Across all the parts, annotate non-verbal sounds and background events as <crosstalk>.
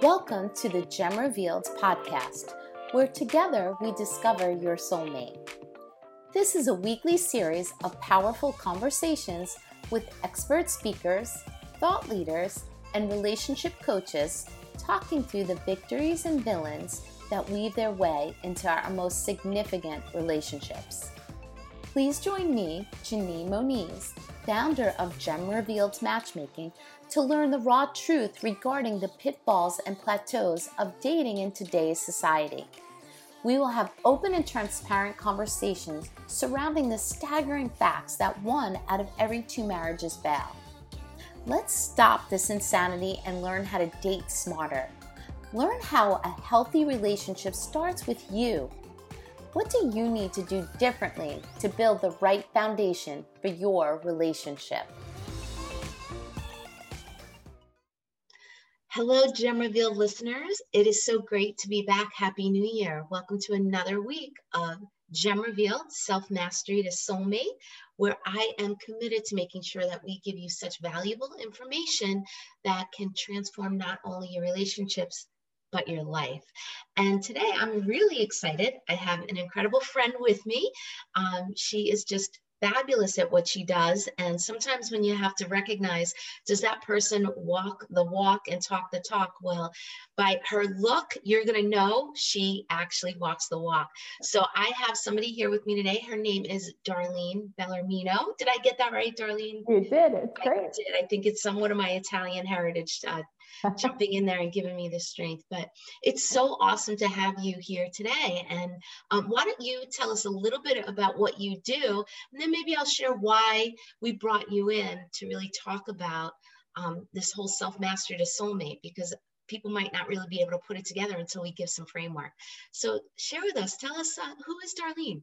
Welcome to the Gem Revealed podcast, where together we discover your soulmate. This is a weekly series of powerful conversations with expert speakers, thought leaders, and relationship coaches talking through the victories and villains that weave their way into our most significant relationships. Please join me, Janine Moniz, founder of Gem Revealed Matchmaking, to learn the raw truth regarding the pitfalls and plateaus of dating in today's society. We will have open and transparent conversations surrounding the staggering facts that one out of every two marriages fail. Let's stop this insanity and learn how to date smarter. Learn how a healthy relationship starts with you. What do you need to do differently to build the right foundation for your relationship? Hello, Gem Reveal listeners. It is so great to be back. Happy New Year. Welcome to another week of Gem Revealed Self Mastery to Soulmate, where I am committed to making sure that we give you such valuable information that can transform not only your relationships, but your life. And today I'm really excited. I have an incredible friend with me. Um, she is just fabulous at what she does. And sometimes when you have to recognize, does that person walk the walk and talk the talk? Well, by her look, you're going to know she actually walks the walk. So I have somebody here with me today. Her name is Darlene Bellarmino. Did I get that right, Darlene? You did. It's great. I did. I think it's somewhat of my Italian heritage uh, jumping in there and giving me the strength. But it's so awesome to have you here today. And um, why don't you tell us a little bit about what you do? And then maybe I'll share why we brought you in to really talk about um, this whole self mastery to soulmate, because people might not really be able to put it together until we give some framework. So share with us, tell us uh, who is Darlene?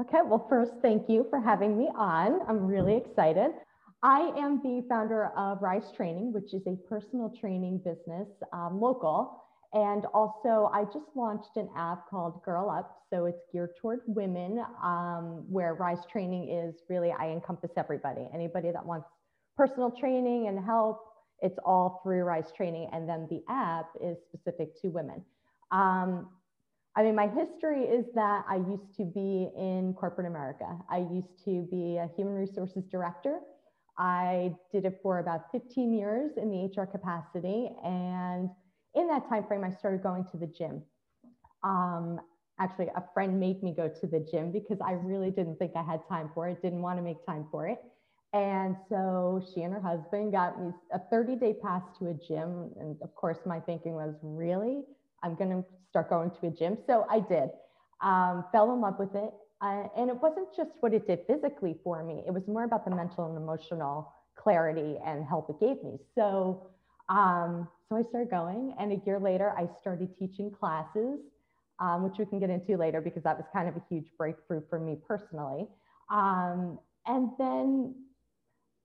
Okay, well, first, thank you for having me on. I'm really excited. I am the founder of Rise Training, which is a personal training business um, local. And also, I just launched an app called Girl Up. So it's geared toward women, um, where Rise Training is really, I encompass everybody. Anybody that wants personal training and help, it's all through Rise Training. And then the app is specific to women. Um, I mean, my history is that I used to be in corporate America. I used to be a human resources director I did it for about 15 years in the HR capacity. And in that time frame, I started going to the gym. Um, actually, a friend made me go to the gym because I really didn't think I had time for it, didn't want to make time for it. And so she and her husband got me a 30 day pass to a gym. And of course, my thinking was, really? I'm going to start going to a gym. So I did. Um, fell in love with it. Uh, and it wasn't just what it did physically for me, it was more about the mental and emotional clarity and help it gave me. So, um, so I started going, and a year later, I started teaching classes, um, which we can get into later because that was kind of a huge breakthrough for me personally. Um, and then,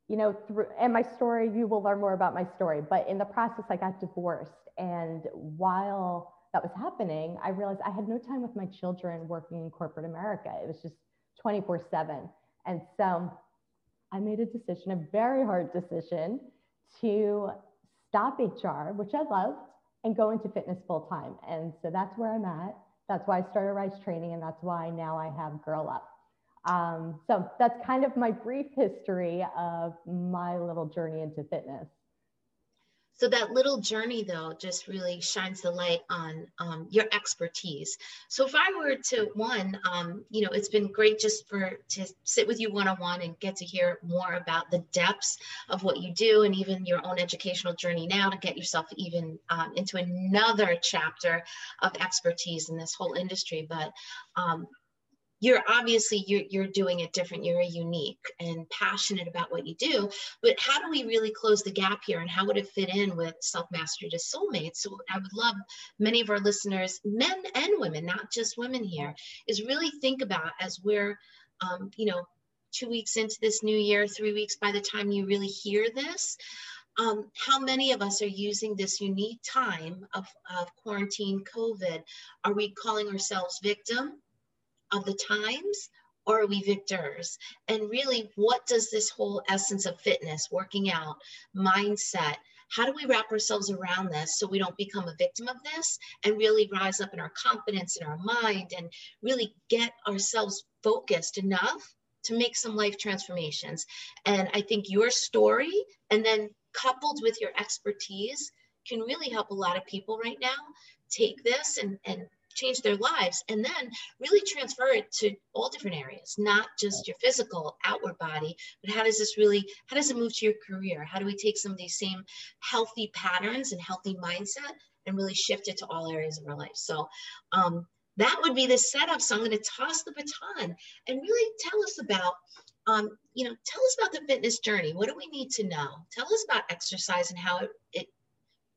you know, through and my story, you will learn more about my story. But in the process, I got divorced, and while that was happening, I realized I had no time with my children working in corporate America. It was just 24 7. And so I made a decision, a very hard decision, to stop HR, which I loved, and go into fitness full time. And so that's where I'm at. That's why I started Rise Training, and that's why now I have Girl Up. Um, so that's kind of my brief history of my little journey into fitness. So that little journey, though, just really shines the light on um, your expertise. So if I were to one, um, you know, it's been great just for to sit with you one on one and get to hear more about the depths of what you do and even your own educational journey now to get yourself even um, into another chapter of expertise in this whole industry. But um, you're obviously you're, you're doing it different. You're unique and passionate about what you do. But how do we really close the gap here and how would it fit in with self-mastery to soulmates? So i would love many of our listeners men and women not just women here is really think about as we're um, you know two weeks into this new year three weeks by the time you really hear this um, how many of us are using this unique time of, of quarantine covid? Are we calling ourselves victim of the times or are we victors? And really, what does this whole essence of fitness, working out, mindset, how do we wrap ourselves around this so we don't become a victim of this and really rise up in our confidence in our mind and really get ourselves focused enough to make some life transformations. And I think your story and then coupled with your expertise can really help a lot of people right now take this and, and change their lives and then really transfer it to all different areas not just your physical outward body but how does this really how does it move to your career? How do we take some of these same healthy patterns and healthy mindset and really shift it to all areas of our life? So um, that would be the setup. So i'm going to toss the baton and really tell us about um, you know tell us about the fitness journey. What do we need to know? Tell us about exercise and how it, it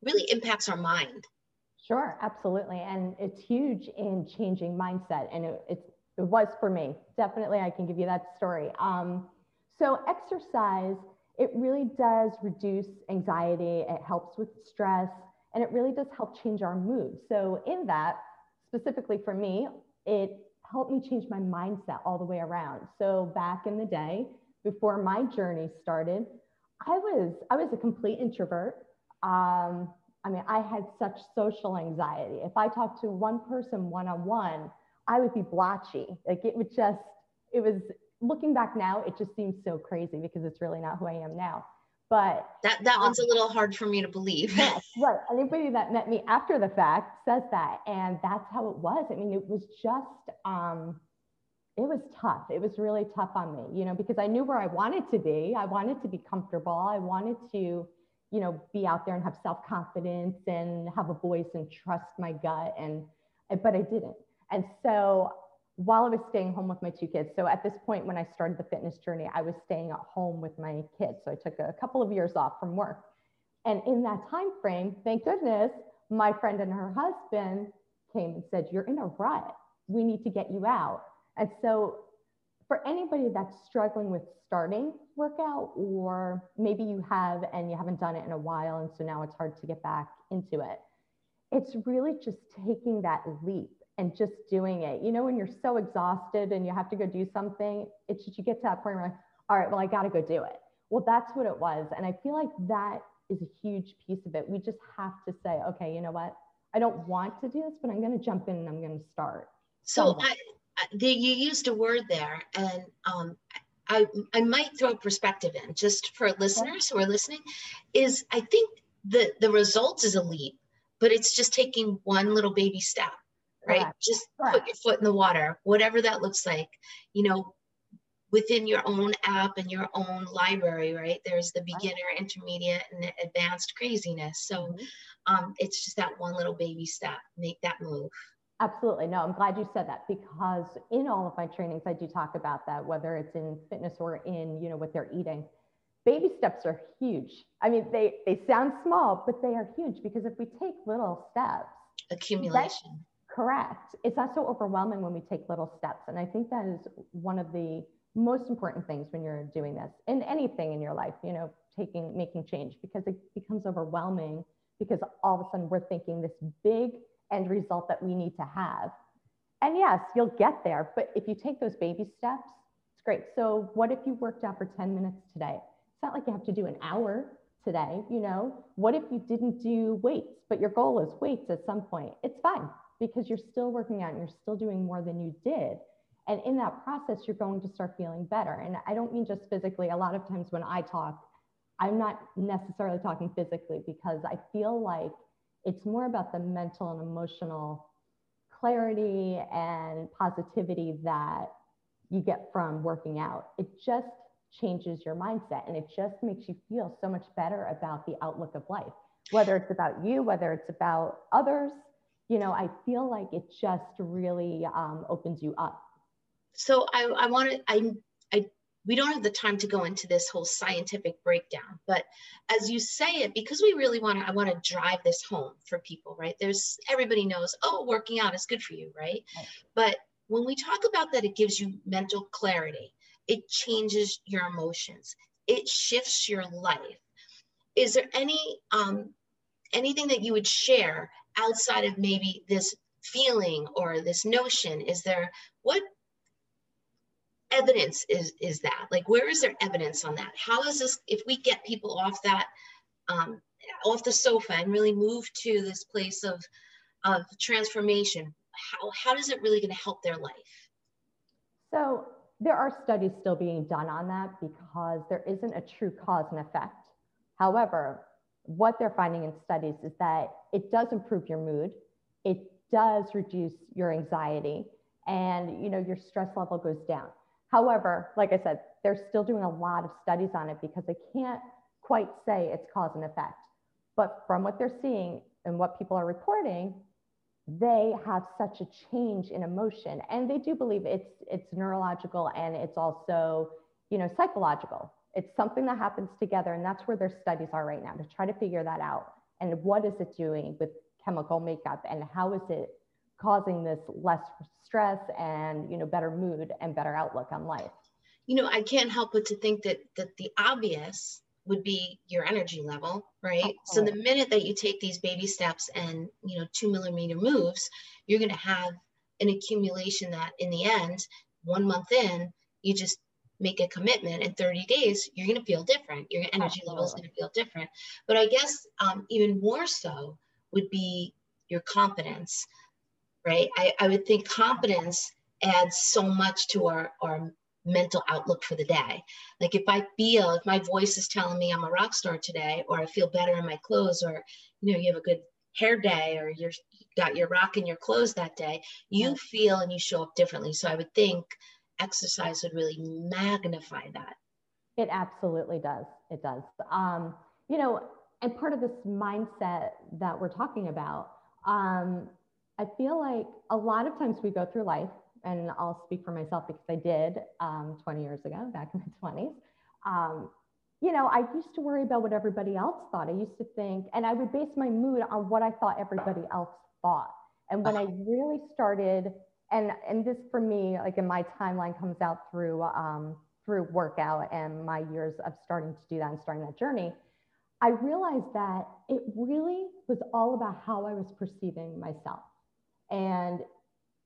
really impacts our mind Sure, absolutely. And it's huge in changing mindset. And it, it, it was for me. Definitely, I can give you that story. Um, so, exercise, it really does reduce anxiety, it helps with stress, and it really does help change our mood. So, in that, specifically for me, it helped me change my mindset all the way around. So, back in the day, before my journey started, I was I was a complete introvert. Um, I mean, I had such social anxiety. If I talked to one person one on one, I would be blotchy. Like it would just, it was looking back now, it just seems so crazy because it's really not who I am now. But that that um, one's a little hard for me to believe. yes, <laughs> right. Anybody that met me after the fact says that, and that's how it was. I mean, it was just, um, it was tough. It was really tough on me, you know, because I knew where I wanted to be. I wanted to be comfortable. I wanted to you know, be out there and have self-confidence and have a voice and trust my gut. And, but I didn't. And so while I was staying home with my two kids, so at this point when I started the fitness journey, I was staying at home with my kids. So I took a couple of years off from work. And in that time frame, thank goodness, my friend and her husband came and said, You're in a rut. We need to get you out. And so for anybody that's struggling with starting workout, or maybe you have and you haven't done it in a while, and so now it's hard to get back into it, it's really just taking that leap and just doing it. You know, when you're so exhausted and you have to go do something, it's just you get to that point where, like, all right, well, I got to go do it. Well, that's what it was. And I feel like that is a huge piece of it. We just have to say, okay, you know what? I don't want to do this, but I'm going to jump in and I'm going to start. So, I, the, you used a word there, and um, I, I might throw a perspective in just for listeners who are listening. Is I think the the result is a leap, but it's just taking one little baby step, right? Correct. Just Correct. put your foot in the water, whatever that looks like. You know, within your own app and your own library, right? There's the beginner, intermediate, and advanced craziness. So mm-hmm. um, it's just that one little baby step. Make that move. Absolutely. No, I'm glad you said that because in all of my trainings, I do talk about that, whether it's in fitness or in, you know, what they're eating. Baby steps are huge. I mean, they, they sound small, but they are huge because if we take little steps, accumulation. Correct. It's not so overwhelming when we take little steps. And I think that is one of the most important things when you're doing this in anything in your life, you know, taking, making change because it becomes overwhelming because all of a sudden we're thinking this big end result that we need to have. And yes, you'll get there, but if you take those baby steps, it's great. So, what if you worked out for 10 minutes today? It's not like you have to do an hour today, you know? What if you didn't do weights, but your goal is weights at some point? It's fine because you're still working out and you're still doing more than you did. And in that process, you're going to start feeling better. And I don't mean just physically. A lot of times when I talk, I'm not necessarily talking physically because I feel like it's more about the mental and emotional clarity and positivity that you get from working out. It just changes your mindset and it just makes you feel so much better about the outlook of life, whether it's about you, whether it's about others. You know, I feel like it just really um, opens you up. So I, I want to, I, we don't have the time to go into this whole scientific breakdown but as you say it because we really want to i want to drive this home for people right? There's everybody knows oh working out is good for you right, right. but when we talk about that it gives you mental clarity. It changes your emotions. It shifts your life. Is there any um, anything that you would share outside of maybe this feeling or this notion? Is there what evidence is is that? Like where is there evidence on that? How is this if we get people off that um, off the sofa and really move to this place of of transformation how, how is it really going to help their life? So there are studies still being done on that because there isn't a true cause and effect. However what they're finding in studies is that it does improve your mood it does reduce your anxiety and you know your stress level goes down however like i said they're still doing a lot of studies on it because they can't quite say it's cause and effect. But from what they're seeing and what people are reporting they have such a change in emotion. And they do believe it's it's neurological and it's also you know psychological. It's something that happens together and that's where their studies are right now to try to figure that out. And what is it doing with chemical makeup and how is it causing this less stress and you know better mood and better outlook on life. You know i can't help but to think that that the obvious would be your energy level right? Okay. so the minute that you take these baby steps and you know two millimeter moves you're going to have an accumulation that in the end one month in you just make a commitment in 30 days you're going to feel different. Your energy level is going to feel different. But i guess um, even more so would be your confidence right I, I would think confidence adds so much to our, our mental outlook for the day. Like if I feel, if my voice is telling me I'm a rock star today, or I feel better in my clothes, or you know, you have a good hair day, or you're got your rock in your clothes that day, you feel and you show up differently. So I would think exercise would really magnify that. It absolutely does. It does. Um, you know, and part of this mindset that we're talking about, um, I feel like a lot of times we go through life and I'll speak for myself because I did um, 20 years ago, <laughs> back in the 20s. Um, you know, I used to worry about what everybody else thought. I used to think, and I would base my mood on what I thought everybody else thought. And when I really started, and and this for me, like in my timeline, comes out through um, through workout and my years of starting to do that and starting that journey. I realized that it really was all about how I was perceiving myself. And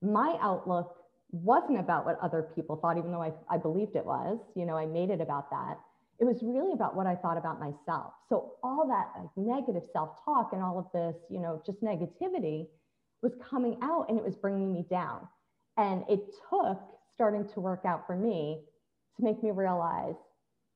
my outlook wasn't about what other people thought, even though I, I believed it was. You know, I made it about that. It was really about what I thought about myself. So all that like, negative self-talk and all of this, you know, just negativity was coming out and it was bringing me down. And it took starting to work out for me to make me realize,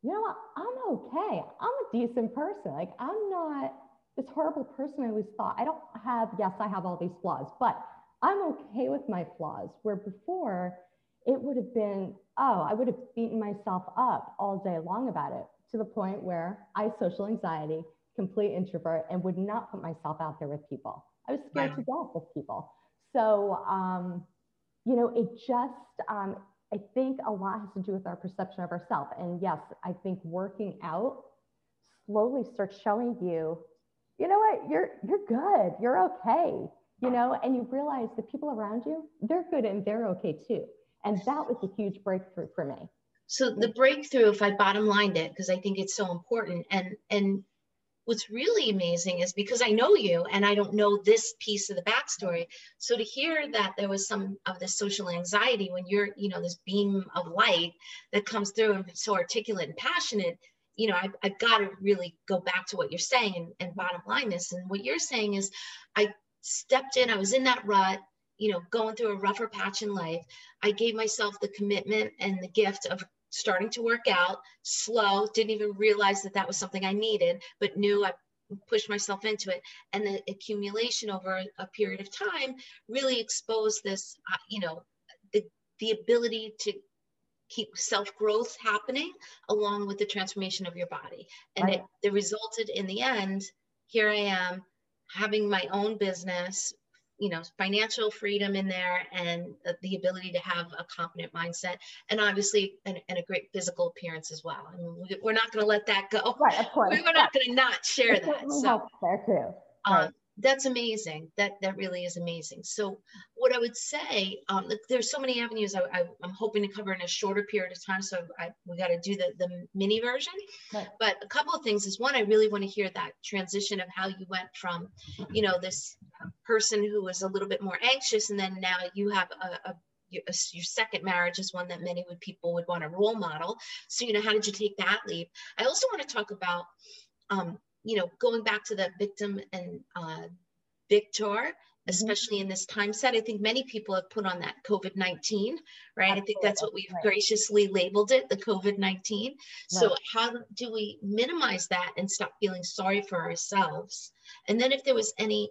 you know what, I'm okay. I'm a decent person. Like I'm not this horrible person I always thought. I don't have, yes, I have all these flaws, but I'm okay with my flaws, where before it would have been, oh, I would have beaten myself up all day long about it to the point where I social anxiety, complete introvert, and would not put myself out there with people. I was scared to death with people. So, um, you know, it just, um, I think a lot has to do with our perception of ourselves. And yes, I think working out slowly starts showing you, you know what, you're you're good, you're okay you know, and you realize the people around you, they're good and they're okay too. And that was a huge breakthrough for me. So the breakthrough, if I bottom lined it, because I think it's so important, and and what's really amazing is because I know you and I don't know this piece of the backstory. So to hear that there was some of this social anxiety when you're, you know, this beam of light that comes through and so articulate and passionate, you know, I, I've got to really go back to what you're saying and, and bottom line this. And what you're saying is I stepped in, I was in that rut, you know, going through a rougher patch in life. I gave myself the commitment and the gift of starting to work out slow, didn't even realize that that was something I needed, but knew I pushed myself into it. And the accumulation over a period of time really exposed this, uh, you know, the, the ability to keep self growth happening along with the transformation of your body. And it, it resulted in the end, here I am having my own business you know financial freedom in there and the ability to have a confident mindset and obviously and, and a great physical appearance as well. I mean, we're not going to let that go. Right of course. We're not going to not share that so there too. Right. um, that's amazing. That that really is amazing. So what I would say, um, there's so many avenues I, am hoping to cover in a shorter period of time. So I, we got to do the, the mini version. Right. But a couple of things is one, I really want to hear that transition of how you went from, you know, this person who was a little bit more anxious, and then now you have a, a your, your, second marriage is one that many would people would want to role model. So, you know, how did you take that leap? I also want to talk about um, you know, going back to the victim and uh, victor, mm-hmm. especially in this time set. I think many people have put on that COVID 19, right? Absolutely. I think that's what we've right. graciously labeled it the COVID 19. Right. So, how do we minimize that and stop feeling sorry for ourselves? And then, if there was any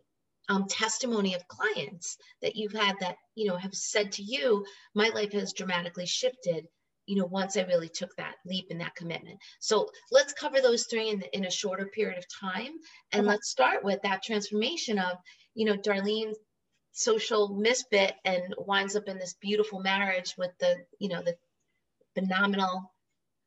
um, testimony of clients that you've had that, you know, have said to you, my life has dramatically shifted you know, once I really took that leap and that commitment. So let's cover those three in, in a shorter period of time. And okay. let's start with that transformation of, you know, Darlene social misfit and winds up in this beautiful marriage with the, you know, the phenomenal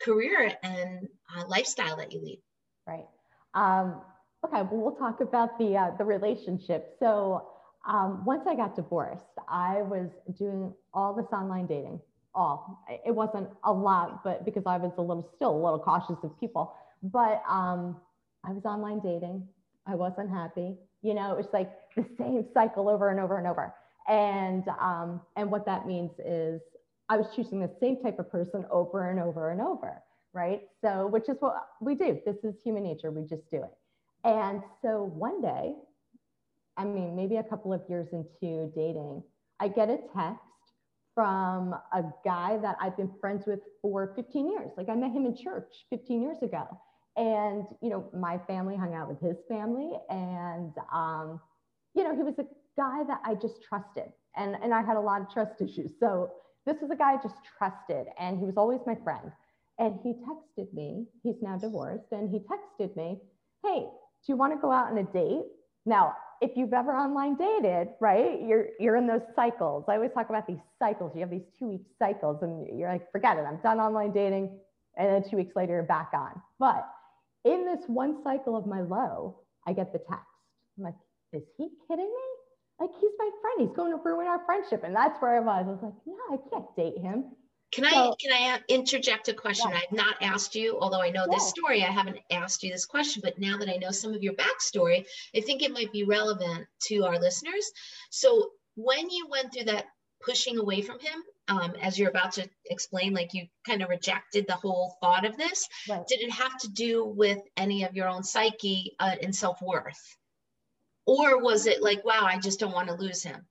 career and uh, lifestyle that you lead. Right. Um, okay. Well, we'll talk about the, uh, the relationship. So um, once I got divorced, I was doing all this online dating all. It wasn't a lot, but because I was a little still a little cautious of people. But um, I was online dating. I wasn't happy. You know, it was like the same cycle over and over and over. And um, and what that means is I was choosing the same type of person over and over and over, right? So, which is what we do. This is human nature. We just do it. And so one day, I mean, maybe a couple of years into dating, I get a text from a guy that I've been friends with for 15 years. Like I met him in church 15 years ago. And, you know, my family hung out with his family. And, um, you know, he was a guy that I just trusted. And, and I had a lot of trust issues. So this was a guy I just trusted. And he was always my friend. And he texted me, he's now divorced, and he texted me, hey, do you want to go out on a date? Now, if you've ever online dated, right, you're you're in those cycles. I always talk about these cycles. You have these two week cycles, and you're like, forget it, I'm done online dating, and then two weeks later you're back on. But in this one cycle of my low, I get the text. I'm like, is he kidding me? Like he's my friend. He's going to ruin our friendship, and that's where I was. I was like, yeah, I can't date him. Can I can I interject a question? Yeah. I've not asked you, although I know yeah. this story, I haven't asked you this question, but now that I know some of your backstory, I think it might be relevant to our listeners. So when you went through that pushing away from him, um, as you're about to explain, like you kind of rejected the whole thought of this, right. did it have to do with any of your own psyche uh, and self worth? Or was it like, wow, I just don't want to lose him?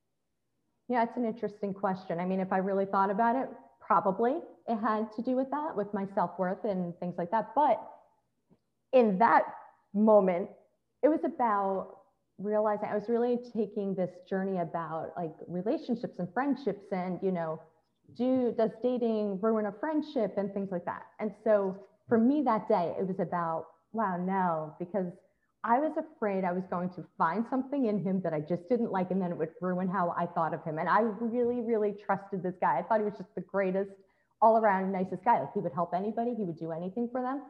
Yeah, it's an interesting question. I mean, if I really thought about it, probably it had to do with that, with my self worth and things like that. But in that moment, it was about realizing I was really taking this journey about like relationships and friendships and, you know, do does dating ruin a friendship and things like that. And so for me that day, it was about, wow, no, because I was afraid I was going to find something in him that I just didn't like, and then it would ruin how I thought of him. And I really, really trusted this guy. I thought he was just the greatest, all around nicest guy. Like he would help anybody, he would do anything for them.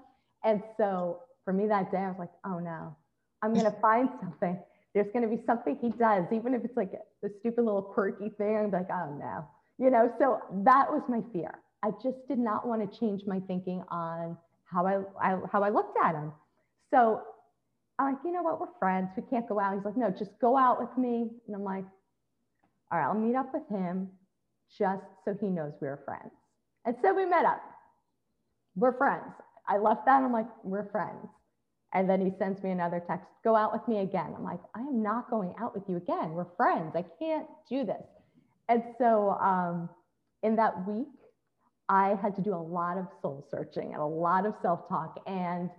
And so for me that day, I was like, oh no, I'm going <laughs> to find something. There's going to be something he does, even if it's like the stupid little quirky thing. I'm like, oh no, you know. So that was my fear. I just did not want to change my thinking on how I, I how I looked at him. So I'm like, you know what? We're friends. We can't go out. He's like, no, just go out with me. And I'm like, all right, I'll meet up with him just so he knows we are friends. And so we met up. We're friends. I left that. I'm like, we're friends. And then he sends me another text, go out with me again. I'm like, I am not going out with you again. We're friends. I can't do this. And so um, in that week, I had to do a lot of soul searching and a lot of self talk. And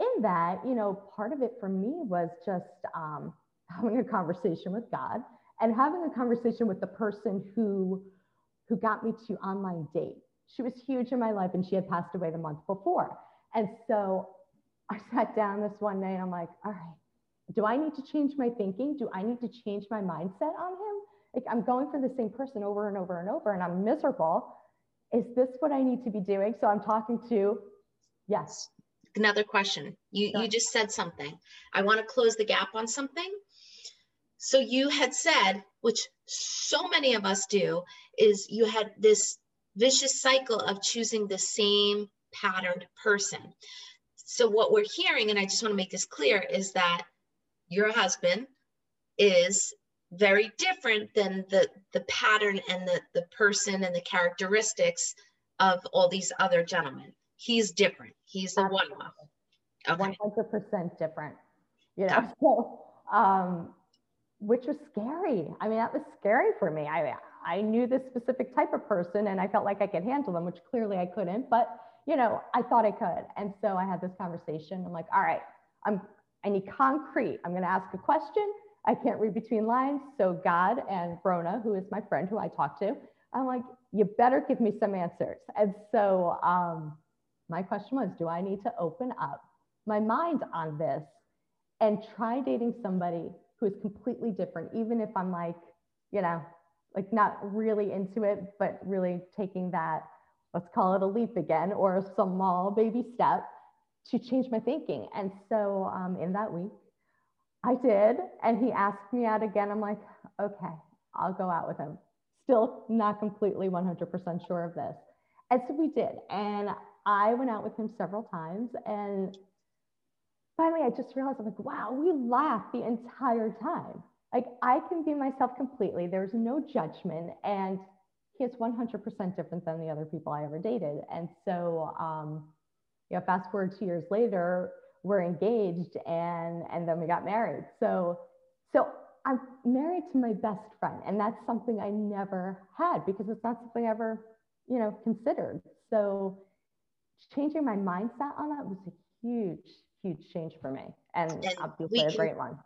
in that, you know, part of it for me was just um, <laughs> having a conversation with God and having a conversation with the person who who got me to online date. She was huge in my life and she had passed away the month before. And so I <laughs> sat down this one night and I'm like, all right, do I need to change my thinking? Do I need to change my mindset on him? Like I'm going for the same person over and over and over and I'm miserable. Is this what I need to be doing? So I'm talking to, yes, another question. You you just said something. I want to close the gap on something. So you had said, which so many of us do, is you had this vicious cycle of choosing the same patterned person. So what we're hearing, and I just want to make this clear, is that your husband is very different than the the pattern and the the person and the characteristics of all these other gentlemen he's different. He's the one off. Okay. 100% different. you know, <laughs> so, um, which was scary. I mean, that was scary for me. I, I knew this specific type of person and I felt like I could handle them, which clearly I couldn't, but you know, I thought I could. And so I had this conversation. I'm like, all right, I'm, I need concrete. I'm going to ask a question. I can't read between lines. So God and Brona, who is my friend who I talk to, I'm like, you better give me some answers. And so um, my question was, do I need to open up my mind on this and try dating somebody who is completely different, even if I'm like, you know, like not really into it, but really taking that, let's call it a leap again, or a small baby step to change my thinking. And so um, in that week, I did. And he asked me out again. I'm like, okay, I'll go out with him. Still not completely 100% sure of this. And so we did. And I went out with him several times. And finally, I just realized I'm like, wow, we laughed the entire time. Like I can be myself completely. There's no judgment. And he is 100% different than the other people I ever dated. And so, um, you know, fast forward two years later, we're engaged and, and then we got married. So, so I'm married to my best friend. And that's something I never had because it's not something I ever, you know, considered. So changing my mindset on that was a huge, huge change for me. And, and obviously a great one.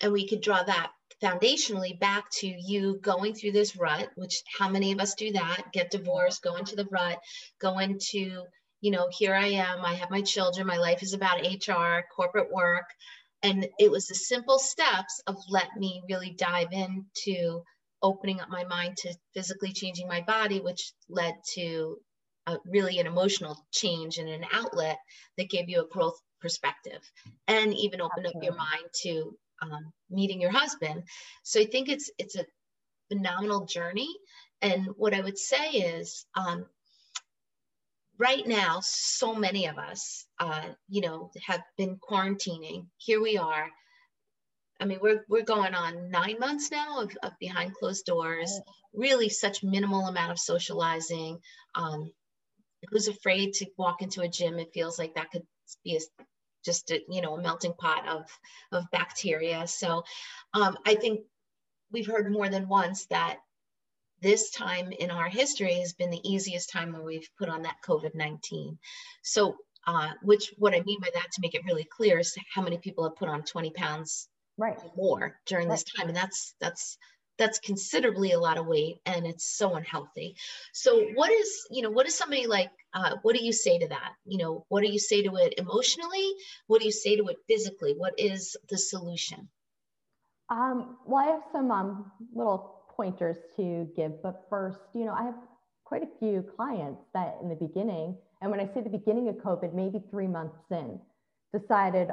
And we could draw that foundationally back to you going through this rut, which how many of us do that? Get divorced, go into the rut, go into, you know, here I am, I have my children, my life is about HR, corporate work. And it was the simple steps of let me really dive into opening up my mind to physically changing my body, which led to a, really an emotional change and an outlet that gave you a growth perspective and even opened up your mind to um, meeting your husband. So I think it's it's a phenomenal journey. And what I would say is, um, right now, so many of us, uh, you know, have been quarantining. Here we are. I mean, we're we're going on nine months now of, of behind closed doors. Really, such minimal amount of socializing. Um, who's afraid to walk into a gym? It feels like that could be a just a, you know a melting pot of of bacteria so um, i think we've heard more than once that this time in our history has been the easiest time when we've put on that covid-19 so uh, which what i mean by that to make it really clear is how many people have put on 20 pounds right more during right. this time and that's that's that's considerably a lot of weight and it's so unhealthy. So what is you know what is somebody like uh, what do you say to that? You know what do you say to it emotionally? What do you say to it physically? What is the solution? Um, well i have some um, little pointers to give but first you know i have quite a few clients that in the beginning and when i say the beginning of covid maybe three months in decided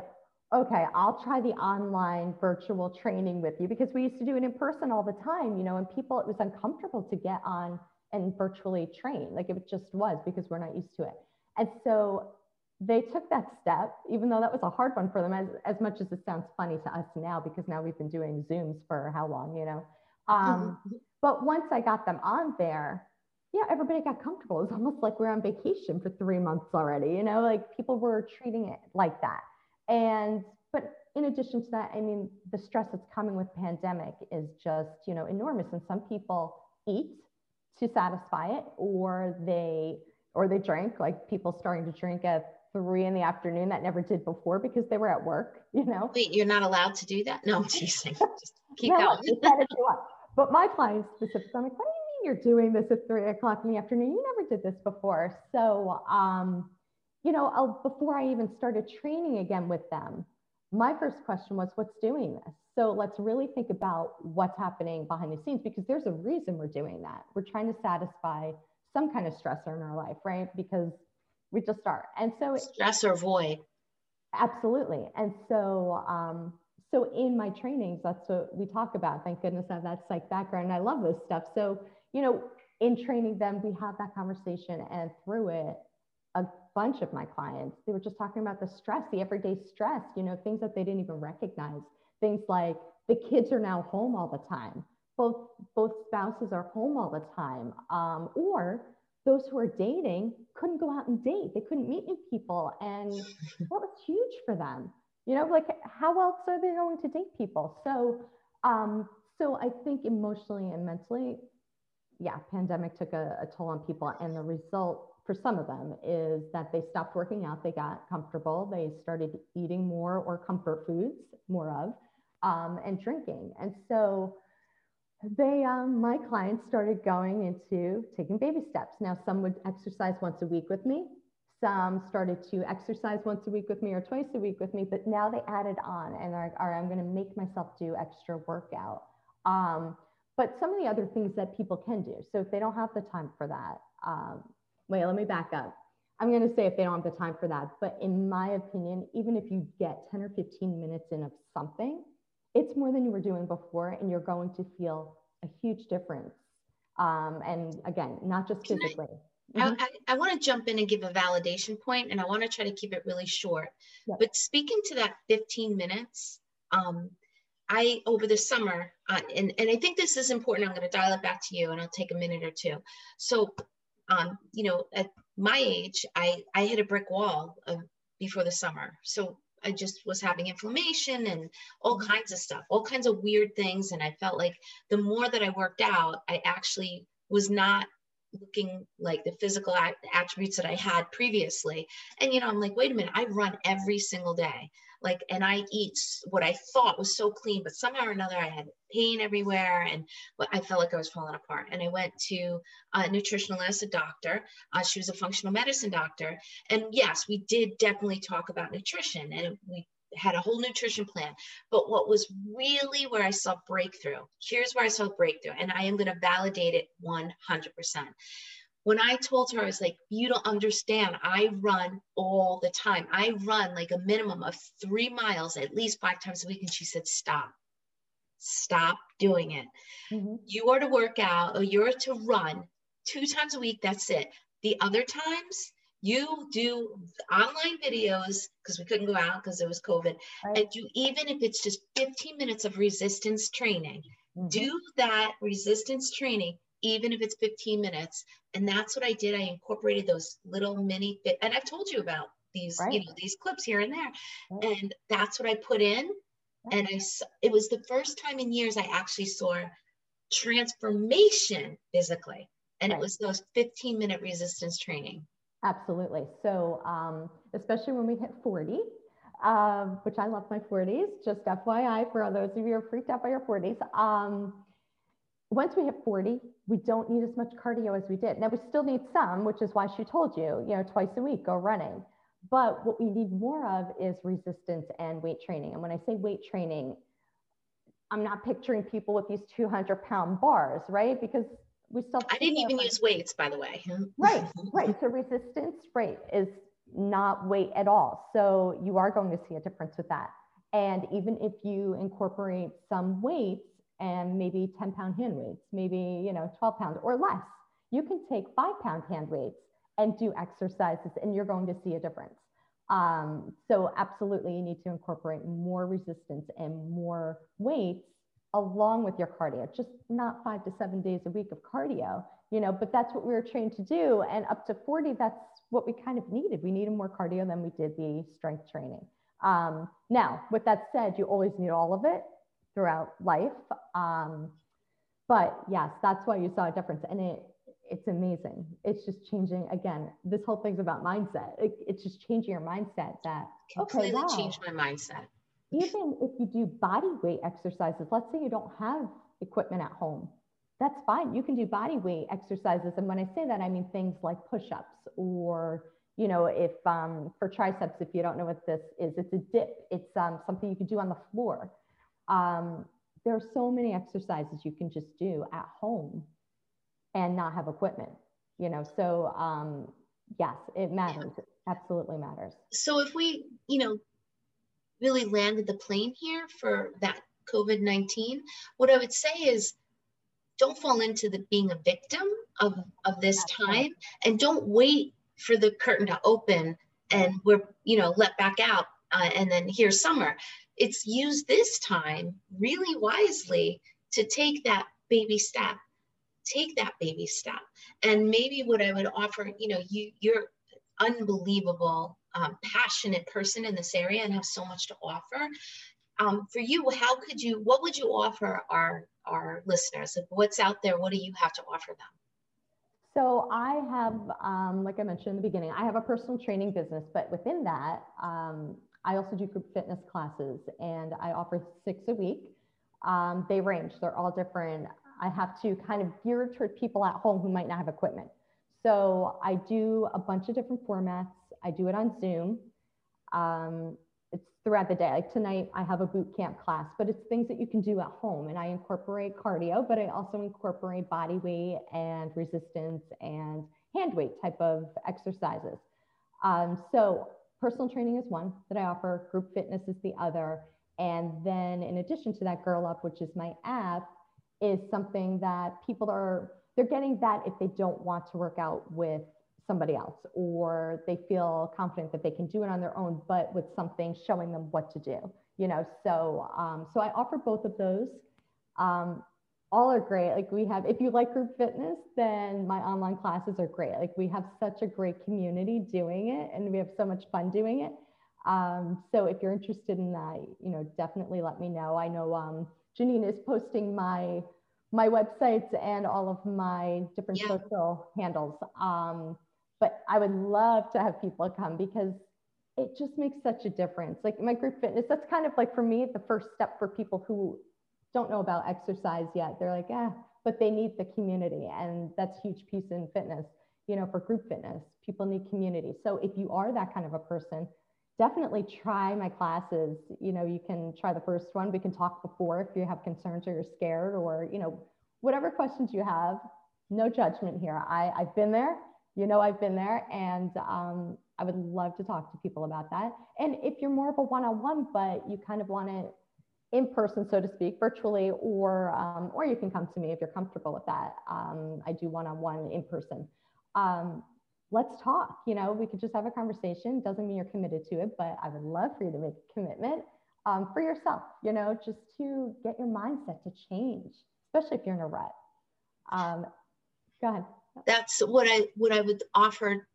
okay, I'll try the online virtual training with you because we used to do it in person all the time, you know, and people, it was uncomfortable to get on and virtually train. Like it just was because we're not used to it. And so they took that step, even though that was a hard one for them, as, as much as it sounds funny to us now, because now we've been doing Zooms for how long, you know. Um. <laughs> But once I got them on there, yeah, everybody got comfortable. It was almost like we're on vacation for three months already, you know, like people were treating it like that. And but in addition to that, I mean, the stress that's coming with pandemic is just, you know, enormous. And some people eat to satisfy it, or they or they drink, like people starting to drink at three in the afternoon that never did before because they were at work, you know. Wait, you're not allowed to do that? No. Just keep no, going. but my clients specifically, I'm like, what do you mean you're doing this at three o'clock in the afternoon? You never did this before. So um, you know, I'll, before I even started training again with them, my first question was, what's doing this? So let's really think about what's happening behind the scenes because there's a reason we're doing that. We're trying to satisfy some kind of stressor in our life, right? Because we just are. And so stress or void. Absolutely. And so, um, so in my trainings, that's what we talk about. Thank goodness I have that psych background. I love this stuff. So, you know, in training them, we have that conversation and through it, a bunch of my clients, they were just talking about the stress, the everyday stress, you know, things that they didn't even recognize. Things like the kids are now home all the time. Both, both spouses are home all the time. Um, or those who are dating couldn't go out and date. They couldn't meet new people. And <laughs> that was huge for them. You know, like how else are they going to date people? So, um, so I think emotionally and mentally, yeah, pandemic took a, a toll on people, and the result for some of them is that they stopped working out, they got comfortable, they started eating more or comfort foods, more of, um, and drinking. And so they, um, my clients started going into taking baby steps. Now, some would exercise once a week with me. Some started to exercise once a week with me or twice a week with me, but now they added on and are, are I'm going to make myself do extra workout. Um, but some of the other things that people can do. So if they don't have the time for that, um, wait, let me back up. I'm going to say if they don't have the time for that, but in my opinion, even if you get 10 or 15 minutes in of something, it's more than you were doing before, and you're going to feel a huge difference. Um, and again, not just Can physically. I, mm-hmm. I, I want to jump in and give a validation point, and I want to try to keep it really short. Yep. But speaking to that 15 minutes, um, I over the summer, uh, and and I think this is important. I'm going to dial it back to you, and I'll take a minute or two. So um, you know, at my age, I, I hit a brick wall of, before the summer. So I just was having inflammation and all mm-hmm. kinds of stuff, all kinds of weird things. And I felt like the more that I worked out, I actually was not looking like the physical attributes that I had previously. And, you know, I'm like, wait a minute, I run every single day. Like and i eat what i thought was so clean but somehow or another i had pain everywhere and i felt like i was falling apart. And i went to a nutritionalist a doctor. Uh, she was a functional medicine doctor. And yes we did definitely talk about nutrition and we had a whole nutrition plan but what was really where i saw breakthrough here's where i saw breakthrough and i am going to validate it 100% when I told her, I was like, you don't understand. I run all the time. I run like a minimum of three miles at least five times a week. And she said, stop, stop doing it. Mm-hmm. You are to work out or you're to run two times a week. That's it. The other times, you do online videos because we couldn't go out because it was COVID. Right. And do even if it's just 15 minutes of resistance training, mm-hmm. do that resistance training even if it's 15 minutes. And that's what I did. I incorporated those little mini fit, and I've told you about these, right. you know, these clips here and there. Right. And that's what I put in. And I it was the first time in years I actually saw transformation physically. And it was those 15 minute resistance training. Absolutely. So, um, especially when we hit 40, um, which I love my 40s, just FYI for those of you who are freaked out by your 40s. Um, once we hit 40, we don't need as much cardio as we did. Now we still need some, which is why she told you, you know, twice a week, go running. But what we need more of is resistance and weight training. And when I say weight training, I'm not picturing people with these 200 pound bars, right? Because we still. I didn't even use weights, by the way. <laughs> right, right. So resistance, right, is not weight at all. So you are going to see a difference with that. And even if you incorporate some weights, and maybe 10 pound hand weights, maybe, you know, 12 pounds or less. You can take five pound hand weights and do exercises and you're going to see a difference. Um, so absolutely you need to incorporate more resistance and more weights along with your cardio, just not five to seven days a week of cardio, you know, but that's what we were trained to do. And up to 40, that's what we kind of needed. We needed more cardio than we did the strength training. Um, now, with that said, you always need all of it throughout life. Um, but yes, that's why you saw a difference. And it, it's amazing. It's just changing again. This whole thing's about mindset. It, it's just changing your mindset that completely okay, wow. changed my mindset. Even if you do body weight exercises, let's say you don't have equipment at home, that's fine. You can do body weight exercises. And when I say that, I mean things like push-ups or, you know, if um, for triceps, if you don't know what this is, it's a dip. It's um, something you can do on the floor. Um, there are so many exercises you can just do at home and not have equipment, you know. So um, yes, it matters. Absolutely matters. So if we, you know, really landed the plane here for that COVID 19, what I would say is don't fall into the being a victim of, of this time and don't wait for the curtain to open and we're, you know, let back out uh, and then here's summer. It's use this time really wisely to take that baby step take that baby step. And maybe what i would offer you know you you're unbelievable, um, passionate person in this area and have so much to offer. Um, for you, how could you, what would you offer our, our listeners? What's out there? What do you have to offer them? So I have, um, like I mentioned in the beginning, I have a personal training business, but within that, um, I also do group fitness classes and I offer six a week. Um, they range, they're all different. I have to kind of gear toward people at home who might not have equipment. So I do a bunch of different formats. I do it on Zoom. Um, it's throughout the day. Like tonight, I have a boot camp class, but it's things that you can do at home. And I incorporate cardio, but I also incorporate body weight and resistance and hand weight type of exercises. Um, so personal training is one that I offer, group fitness is the other. And then in addition to that, Girl Up, which is my app, is something that people are they're getting that if they don't want to work out with somebody else or they feel confident that they can do it on their own but with something showing them what to do you know? So um, so i offer both of those. Um, all are great. Like we have if you like group fitness then my online classes are great. Like we have such a great community doing it and we have so much fun doing it. Um, so if you're interested in that you know definitely let me know. I know um, janine is posting my my websites and all of my different yeah. social handles. Um, but I would love to have people come because it just makes such a difference. Like my group fitness, that's kind of like for me, the first step for people who don't know about exercise yet. They're like, ah, but they need the community. And that's a huge piece in fitness, you know, for group fitness, people need community. So if you are that kind of a person, definitely try my classes. You know, you can try the first one. We can talk before if you have concerns or you're scared or, you know, whatever questions you have, no judgment here. I, I've been there, you know, I've been there and um, I would love to talk to people about that. And if you're more of a one-on-one, but you kind of want it in person, so to speak, virtually, or, um, or you can come to me if you're comfortable with that. Um, I do one-on-one in person. Um, let's talk. You know, we could just have a conversation. Doesn't mean you're committed to it, but I would love for you to make a commitment um, for yourself, you know, just to get your mindset to change, especially if you're in a rut. Um, go ahead. That's what I what I would offer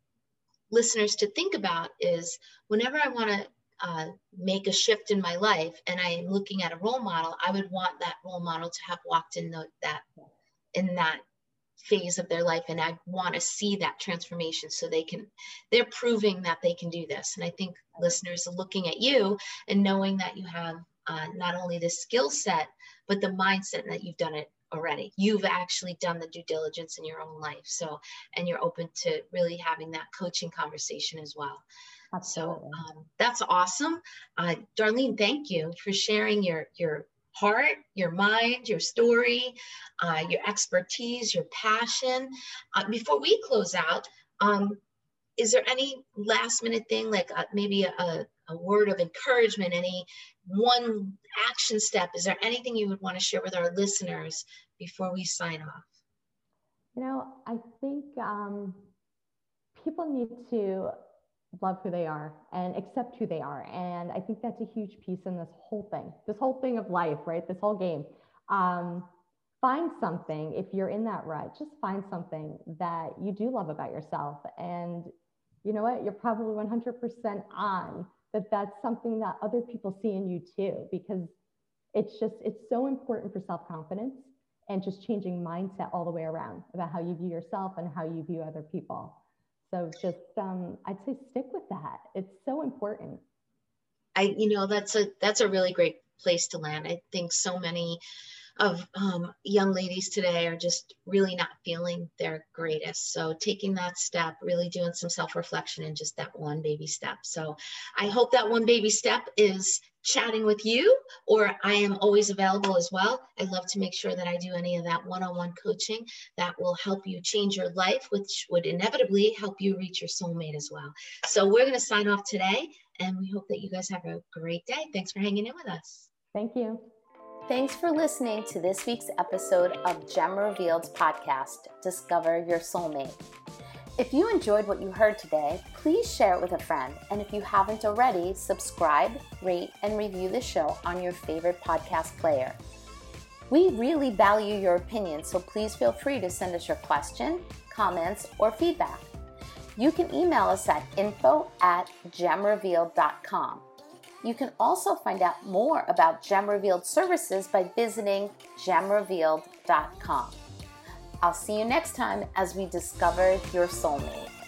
listeners to think about is whenever I want to uh, make a shift in my life and I am looking at a role model, I would want that role model to have walked in the, that in that phase of their life and i want to see that transformation so they can they're proving that they can do this. And i think listeners are looking at you and knowing that you have uh, not only the skill set but the mindset that you've done it already you've actually done the due diligence in your own life so and you're open to really having that coaching conversation as well Absolutely. so um, that's awesome uh, darlene thank you for sharing your your heart, your mind, your story, uh, your expertise, your passion. Uh, before we close out, um, is there any last minute thing, like uh, maybe a, a word of encouragement, any one action step? Is there anything you would want to share with our listeners before we sign off? You know, I think um, people need to love who they are and accept who they are. And I think that's a huge piece in this whole thing, this whole thing of life, right? This whole game. Um, find something, if you're in that rut, just find something that you do love about yourself. And you know what? You're probably 100% on that that's something that other people see in you too, because it's just, it's so important for self confidence and just changing mindset all the way around about how you view yourself and how you view other people. So just, um, I'd say stick with that. It's so important. I, you know, that's a that's a really great place to land. I think so many of um, young ladies today are just really not feeling their greatest. So taking that step, really doing some self-reflection and just that one baby step. So I hope that one baby step is chatting with you or I am always available as well. I love to make sure that I do any of that one-on-one coaching that will help you change your life, which would inevitably help you reach your soulmate as well. So we're going to sign off today and we hope that you guys have a great day. Thanks for hanging in with us. Thank you. Thanks for listening to this week's episode of Gem Revealed's podcast, Discover Your Soulmate. If you enjoyed what you heard today, please share it with a friend. And if you haven't already, subscribe, rate, and review the show on your favorite podcast player. We really value your opinion, so please feel free to send us your question, comments, or feedback. you can email us at info at gemrevealed.com. You can also find out more about Gem Revealed services by visiting gemrevealed.com. I'll see you next time as we discover your soulmate.